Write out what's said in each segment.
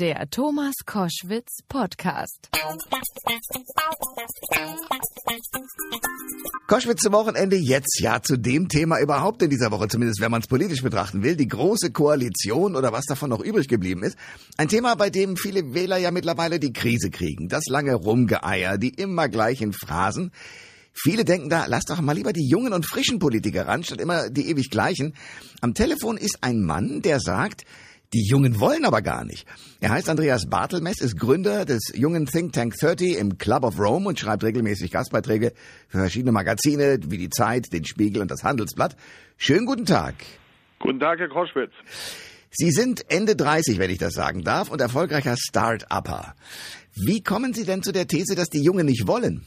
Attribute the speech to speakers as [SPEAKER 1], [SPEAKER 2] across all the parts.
[SPEAKER 1] Der Thomas Koschwitz Podcast.
[SPEAKER 2] Koschwitz zum Wochenende jetzt ja zu dem Thema überhaupt in dieser Woche, zumindest wenn man es politisch betrachten will, die große Koalition oder was davon noch übrig geblieben ist. Ein Thema, bei dem viele Wähler ja mittlerweile die Krise kriegen. Das lange Rumgeeier, die immer gleichen Phrasen. Viele denken da, lass doch mal lieber die jungen und frischen Politiker ran, statt immer die ewig gleichen. Am Telefon ist ein Mann, der sagt, die Jungen wollen aber gar nicht. Er heißt Andreas Bartelmess, ist Gründer des jungen Think Tank 30 im Club of Rome und schreibt regelmäßig Gastbeiträge für verschiedene Magazine wie die Zeit, den Spiegel und das Handelsblatt. Schönen guten Tag.
[SPEAKER 3] Guten Tag, Herr Kroschwitz.
[SPEAKER 2] Sie sind Ende 30, wenn ich das sagen darf, und erfolgreicher Start-Upper. Wie kommen Sie denn zu der These, dass die Jungen nicht wollen?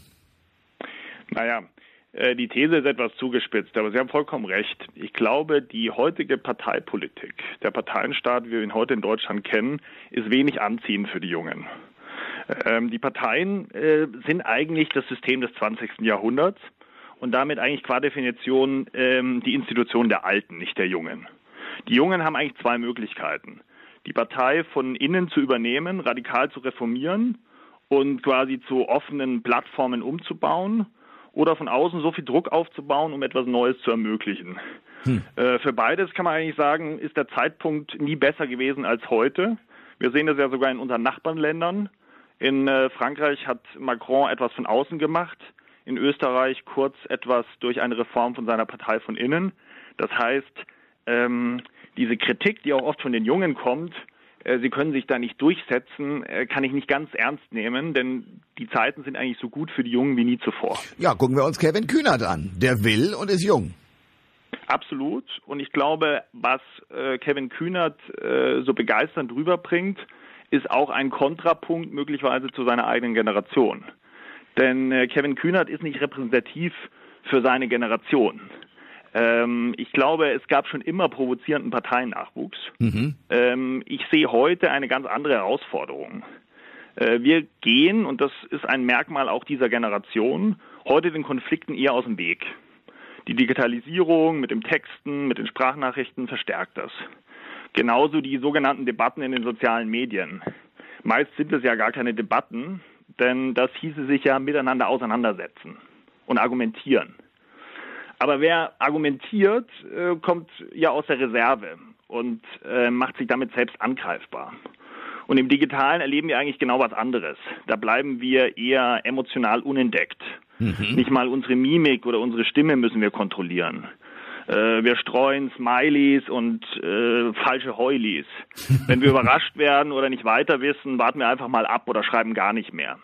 [SPEAKER 3] Naja, die These ist etwas zugespitzt, aber Sie haben vollkommen recht. Ich glaube, die heutige Parteipolitik, der Parteienstaat, wie wir ihn heute in Deutschland kennen, ist wenig anziehend für die Jungen. Ähm, die Parteien äh, sind eigentlich das System des 20. Jahrhunderts und damit eigentlich qua Definition ähm, die Institution der Alten, nicht der Jungen. Die Jungen haben eigentlich zwei Möglichkeiten. Die Partei von innen zu übernehmen, radikal zu reformieren und quasi zu offenen Plattformen umzubauen oder von außen so viel Druck aufzubauen, um etwas Neues zu ermöglichen. Hm. Äh, für beides kann man eigentlich sagen, ist der Zeitpunkt nie besser gewesen als heute. Wir sehen das ja sogar in unseren Nachbarländern. In äh, Frankreich hat Macron etwas von außen gemacht, in Österreich kurz etwas durch eine Reform von seiner Partei von innen. Das heißt, ähm, diese Kritik, die auch oft von den Jungen kommt, sie können sich da nicht durchsetzen, äh, kann ich nicht ganz ernst nehmen, denn die Zeiten sind eigentlich so gut für die Jungen wie nie zuvor.
[SPEAKER 2] Ja, gucken wir uns Kevin Kühnert an. Der will und ist jung.
[SPEAKER 3] Absolut. Und ich glaube, was äh, Kevin Kühnert äh, so begeisternd rüberbringt, ist auch ein Kontrapunkt möglicherweise zu seiner eigenen Generation. Denn äh, Kevin Kühnert ist nicht repräsentativ für seine Generation. Ähm, ich glaube, es gab schon immer provozierenden Parteiennachwuchs. Mhm. Ähm, ich sehe heute eine ganz andere Herausforderung. Äh, wir gehen, und das ist ein Merkmal auch dieser Generation, heute den Konflikten eher aus dem Weg. Die Digitalisierung mit dem Texten, mit den Sprachnachrichten verstärkt das. Genauso die sogenannten Debatten in den sozialen Medien. Meist sind es ja gar keine Debatten, denn das hieße sich ja miteinander auseinandersetzen und argumentieren. Aber wer argumentiert, äh, kommt ja aus der Reserve und äh, macht sich damit selbst angreifbar. Und im Digitalen erleben wir eigentlich genau was anderes. Da bleiben wir eher emotional unentdeckt. Mhm. Nicht mal unsere Mimik oder unsere Stimme müssen wir kontrollieren. Äh, wir streuen Smileys und äh, falsche Heulis. Wenn wir überrascht werden oder nicht weiter wissen, warten wir einfach mal ab oder schreiben gar nicht mehr.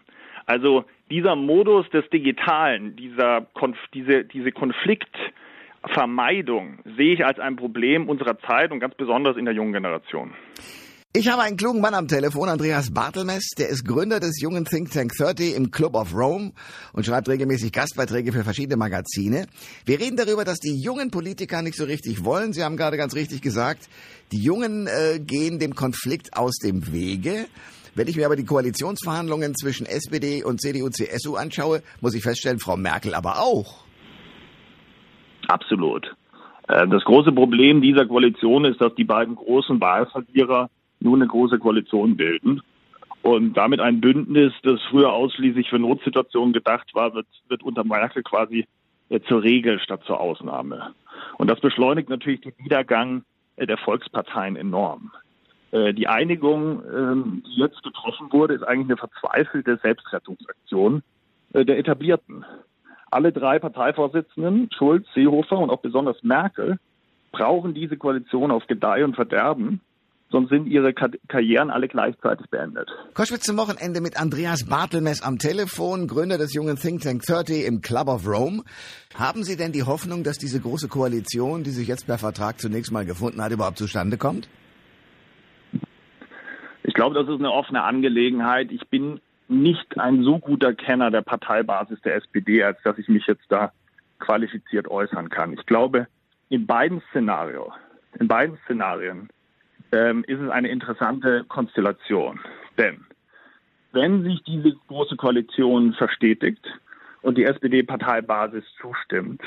[SPEAKER 3] Also dieser Modus des Digitalen, dieser Konf diese, diese Konfliktvermeidung sehe ich als ein Problem unserer Zeit und ganz besonders in der jungen Generation.
[SPEAKER 2] Ich habe einen klugen Mann am Telefon, Andreas Bartelmess, der ist Gründer des jungen Think Tank 30 im Club of Rome und schreibt regelmäßig Gastbeiträge für verschiedene Magazine. Wir reden darüber, dass die jungen Politiker nicht so richtig wollen. Sie haben gerade ganz richtig gesagt, die Jungen äh, gehen dem Konflikt aus dem Wege. Wenn ich mir aber die Koalitionsverhandlungen zwischen SPD und CDU-CSU anschaue, muss ich feststellen, Frau Merkel aber auch.
[SPEAKER 3] Absolut. Äh, das große Problem dieser Koalition ist, dass die beiden großen Wahlverlierer nun eine große Koalition bilden. Und damit ein Bündnis, das früher ausschließlich für Notsituationen gedacht war, wird, wird unter Merkel quasi äh, zur Regel statt zur Ausnahme. Und das beschleunigt natürlich den Niedergang äh, der Volksparteien enorm. Äh, die Einigung, ähm, die jetzt getroffen wurde, ist eigentlich eine verzweifelte Selbstrettungsaktion äh, der Etablierten. Alle drei Parteivorsitzenden, Schulz, Seehofer und auch besonders Merkel, brauchen diese Koalition auf Gedeih und Verderben, sonst sind ihre Karrieren alle gleichzeitig beendet.
[SPEAKER 2] Koschwitz zum Wochenende mit Andreas Bartelmess am Telefon, Gründer des jungen Think Tank 30 im Club of Rome. Haben Sie denn die Hoffnung, dass diese große Koalition, die sich jetzt per Vertrag zunächst mal gefunden hat, überhaupt zustande kommt?
[SPEAKER 3] Glaube, das ist eine offene Angelegenheit. Ich bin nicht ein so guter Kenner der Parteibasis der SPD, als dass ich mich jetzt da qualifiziert äußern kann. Ich glaube, in beiden Szenarien, in beiden Szenarien ähm, ist es eine interessante Konstellation. Denn wenn sich diese große Koalition verstetigt und die SPD-Parteibasis zustimmt,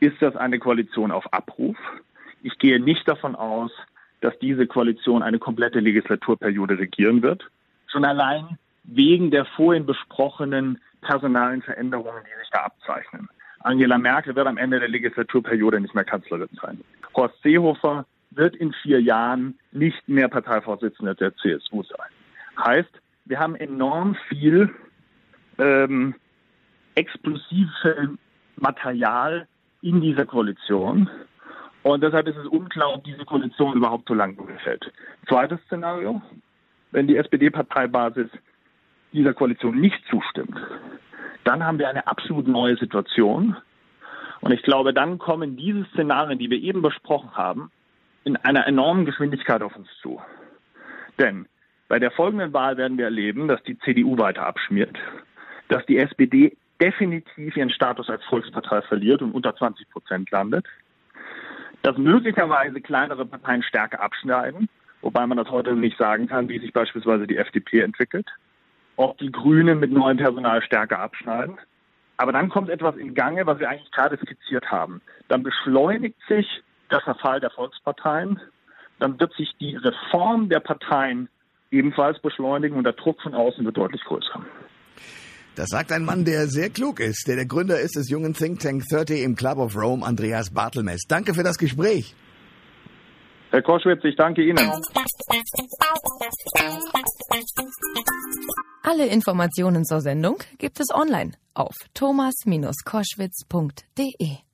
[SPEAKER 3] ist das eine Koalition auf Abruf. Ich gehe nicht davon aus, dass diese Koalition eine komplette Legislaturperiode regieren wird. Schon allein wegen der vorhin besprochenen personalen Veränderungen, die sich da abzeichnen. Angela Merkel wird am Ende der Legislaturperiode nicht mehr Kanzlerin sein. Horst Seehofer wird in vier Jahren nicht mehr Parteivorsitzender der CSU sein. Heißt, wir haben enorm viel ähm, explosive Material in dieser Koalition. Und deshalb ist es unklar, ob diese Koalition überhaupt so lange durchhält. Zweites Szenario, wenn die SPD-Parteibasis dieser Koalition nicht zustimmt, dann haben wir eine absolut neue Situation. Und ich glaube, dann kommen diese Szenarien, die wir eben besprochen haben, in einer enormen Geschwindigkeit auf uns zu. Denn bei der folgenden Wahl werden wir erleben, dass die CDU weiter abschmiert, dass die SPD definitiv ihren Status als Volkspartei verliert und unter 20 Prozent landet, dass möglicherweise kleinere Parteien stärker abschneiden, wobei man das heute nicht sagen kann, wie sich beispielsweise die FDP entwickelt, ob die Grünen mit neuem Personal stärker abschneiden. Aber dann kommt etwas in Gange, was wir eigentlich gerade skizziert haben. Dann beschleunigt sich der Verfall der Volksparteien. Dann wird sich die Reform der Parteien ebenfalls beschleunigen und der Druck von außen wird deutlich größer.
[SPEAKER 2] Das sagt ein Mann, der sehr klug ist, der der Gründer ist des jungen Think Tank 30 im Club of Rome, Andreas Bartelmess. Danke für das Gespräch.
[SPEAKER 3] Herr Koschwitz, ich danke Ihnen.
[SPEAKER 1] Alle Informationen zur Sendung gibt es online auf thomas-koschwitz.de.